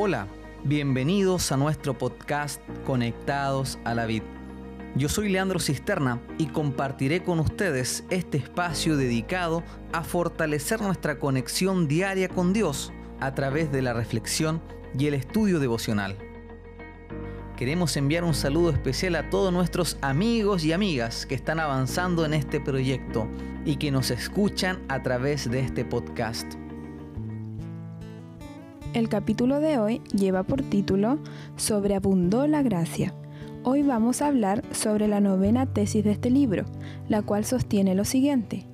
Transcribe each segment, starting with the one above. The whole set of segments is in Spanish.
Hola, bienvenidos a nuestro podcast Conectados a la Vid. Yo soy Leandro Cisterna y compartiré con ustedes este espacio dedicado a fortalecer nuestra conexión diaria con Dios a través de la reflexión y el estudio devocional. Queremos enviar un saludo especial a todos nuestros amigos y amigas que están avanzando en este proyecto y que nos escuchan a través de este podcast. El capítulo de hoy lleva por título Sobreabundó la gracia. Hoy vamos a hablar sobre la novena tesis de este libro, la cual sostiene lo siguiente.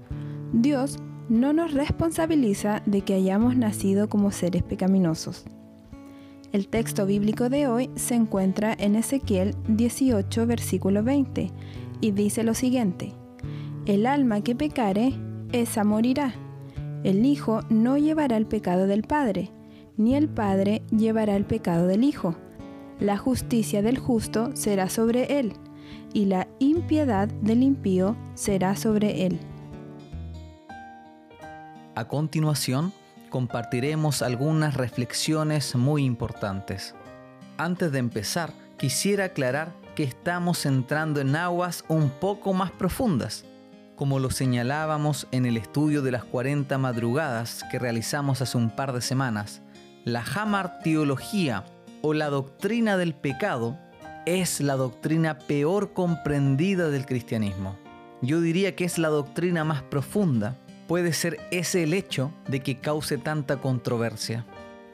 Dios no nos responsabiliza de que hayamos nacido como seres pecaminosos. El texto bíblico de hoy se encuentra en Ezequiel 18, versículo 20, y dice lo siguiente, El alma que pecare, esa morirá. El Hijo no llevará el pecado del Padre, ni el Padre llevará el pecado del Hijo. La justicia del justo será sobre él, y la impiedad del impío será sobre él. A continuación, compartiremos algunas reflexiones muy importantes. Antes de empezar, quisiera aclarar que estamos entrando en aguas un poco más profundas, como lo señalábamos en el estudio de las 40 madrugadas que realizamos hace un par de semanas la teología o la doctrina del pecado es la doctrina peor comprendida del cristianismo. Yo diría que es la doctrina más profunda. Puede ser ese el hecho de que cause tanta controversia.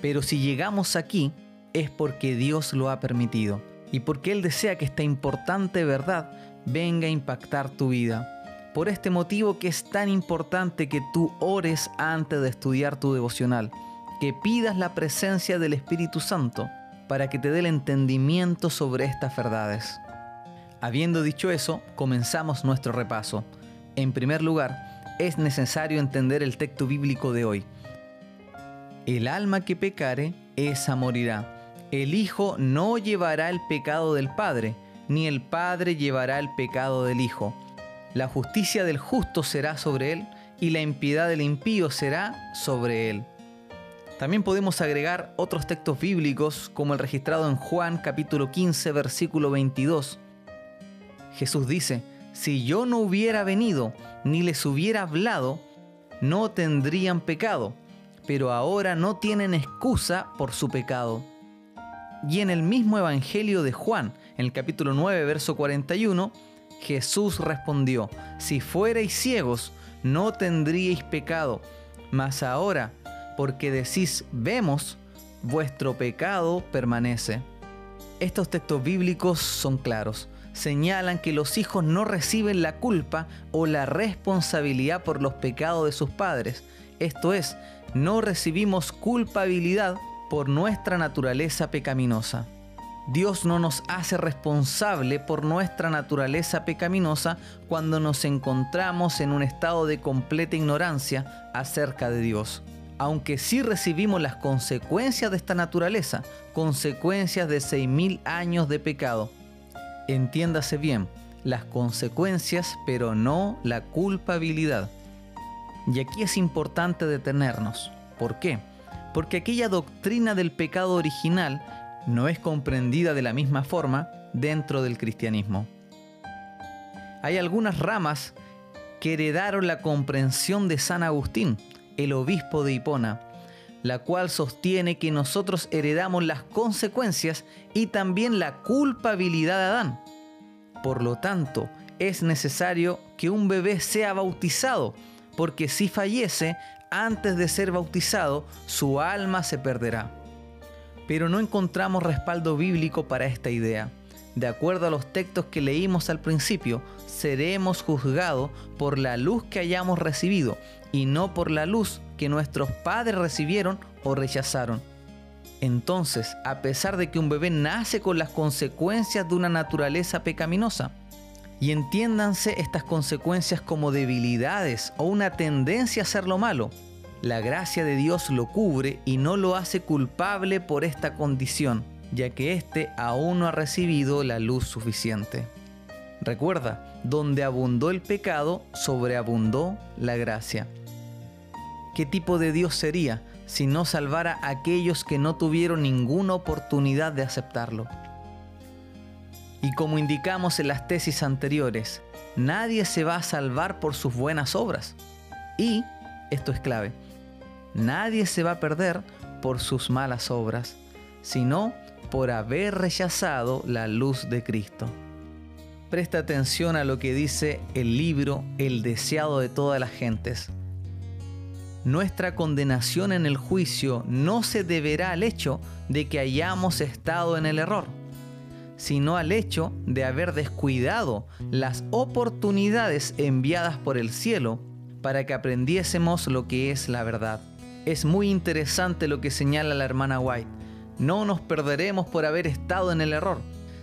Pero si llegamos aquí es porque Dios lo ha permitido y porque Él desea que esta importante verdad venga a impactar tu vida. Por este motivo que es tan importante que tú ores antes de estudiar tu devocional que pidas la presencia del Espíritu Santo para que te dé el entendimiento sobre estas verdades. Habiendo dicho eso, comenzamos nuestro repaso. En primer lugar, es necesario entender el texto bíblico de hoy. El alma que pecare, esa morirá. El Hijo no llevará el pecado del Padre, ni el Padre llevará el pecado del Hijo. La justicia del justo será sobre él, y la impiedad del impío será sobre él. También podemos agregar otros textos bíblicos como el registrado en Juan capítulo 15 versículo 22. Jesús dice, si yo no hubiera venido ni les hubiera hablado, no tendrían pecado, pero ahora no tienen excusa por su pecado. Y en el mismo Evangelio de Juan, en el capítulo 9, verso 41, Jesús respondió, si fuerais ciegos, no tendríais pecado, mas ahora porque decís vemos, vuestro pecado permanece. Estos textos bíblicos son claros. Señalan que los hijos no reciben la culpa o la responsabilidad por los pecados de sus padres. Esto es, no recibimos culpabilidad por nuestra naturaleza pecaminosa. Dios no nos hace responsable por nuestra naturaleza pecaminosa cuando nos encontramos en un estado de completa ignorancia acerca de Dios aunque sí recibimos las consecuencias de esta naturaleza, consecuencias de 6.000 años de pecado. Entiéndase bien, las consecuencias, pero no la culpabilidad. Y aquí es importante detenernos. ¿Por qué? Porque aquella doctrina del pecado original no es comprendida de la misma forma dentro del cristianismo. Hay algunas ramas que heredaron la comprensión de San Agustín, el obispo de Hipona, la cual sostiene que nosotros heredamos las consecuencias y también la culpabilidad de Adán. Por lo tanto, es necesario que un bebé sea bautizado, porque si fallece antes de ser bautizado, su alma se perderá. Pero no encontramos respaldo bíblico para esta idea. De acuerdo a los textos que leímos al principio, seremos juzgados por la luz que hayamos recibido y no por la luz que nuestros padres recibieron o rechazaron. Entonces, a pesar de que un bebé nace con las consecuencias de una naturaleza pecaminosa, y entiéndanse estas consecuencias como debilidades o una tendencia a hacer lo malo, la gracia de Dios lo cubre y no lo hace culpable por esta condición, ya que éste aún no ha recibido la luz suficiente. Recuerda, donde abundó el pecado, sobreabundó la gracia. ¿Qué tipo de Dios sería si no salvara a aquellos que no tuvieron ninguna oportunidad de aceptarlo? Y como indicamos en las tesis anteriores, nadie se va a salvar por sus buenas obras. Y, esto es clave, nadie se va a perder por sus malas obras, sino por haber rechazado la luz de Cristo. Presta atención a lo que dice el libro El deseado de todas las gentes. Nuestra condenación en el juicio no se deberá al hecho de que hayamos estado en el error sino al hecho de haber descuidado las oportunidades enviadas por el cielo para que aprendiésemos lo que es la verdad. Es muy interesante lo que señala la hermana White. No nos perderemos por haber estado en el error,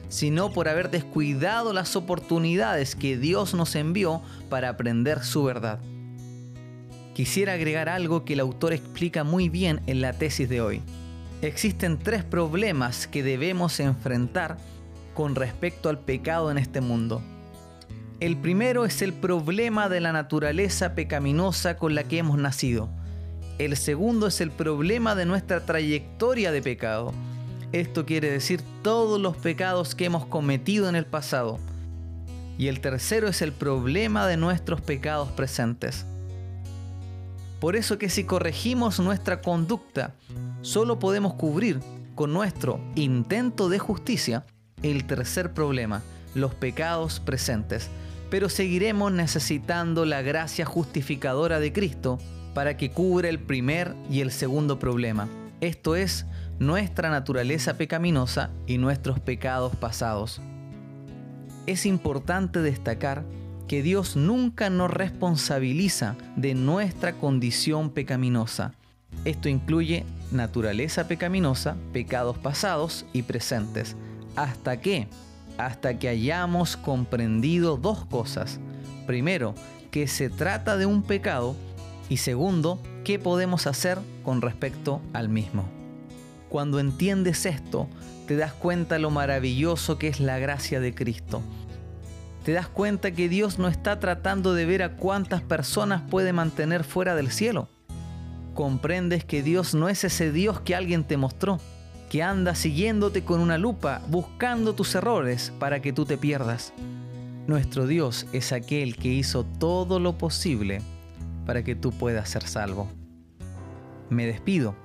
sino por haber descuidado las oportunidades que Dios nos envió para aprender su verdad. Quisiera agregar algo que el autor explica muy bien en la tesis de hoy. Existen tres problemas que debemos enfrentar con respecto al pecado en este mundo. El primero es el problema de la naturaleza pecaminosa con la que hemos nacido. El segundo es el problema de nuestra trayectoria de pecado. Esto quiere decir todos los pecados que hemos cometido en el pasado. Y el tercero es el problema de nuestros pecados presentes. Por eso que si corregimos nuestra conducta, solo podemos cubrir con nuestro intento de justicia el tercer problema, los pecados presentes, pero seguiremos necesitando la gracia justificadora de Cristo para que cubra el primer y el segundo problema, esto es, nuestra naturaleza pecaminosa y nuestros pecados pasados. Es importante destacar que Dios nunca nos responsabiliza de nuestra condición pecaminosa. Esto incluye naturaleza pecaminosa, pecados pasados y presentes ¿Hasta qué? Hasta que hayamos comprendido dos cosas. Primero, que se trata de un pecado y segundo, qué podemos hacer con respecto al mismo. Cuando entiendes esto, te das cuenta lo maravilloso que es la gracia de Cristo. Te das cuenta que Dios no está tratando de ver a cuántas personas puede mantener fuera del cielo. Comprendes que Dios no es ese Dios que alguien te mostró que anda siguiéndote con una lupa, buscando tus errores para que tú te pierdas. Nuestro Dios es aquel que hizo todo lo posible para que tú puedas ser salvo. Me despido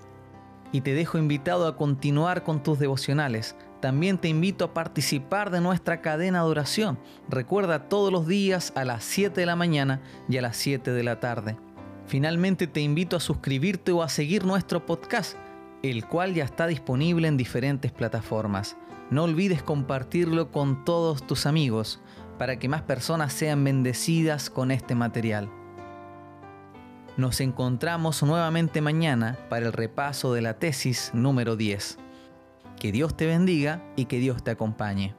y te dejo invitado a continuar con tus devocionales. También te invito a participar de nuestra cadena de oración. Recuerda todos los días a las 7 de la mañana y a las 7 de la tarde. Finalmente te invito a suscribirte o a seguir nuestro podcast el cual ya está disponible en diferentes plataformas. No olvides compartirlo con todos tus amigos para que más personas sean bendecidas con este material. Nos encontramos nuevamente mañana para el repaso de la tesis número 10. Que Dios te bendiga y que Dios te acompañe.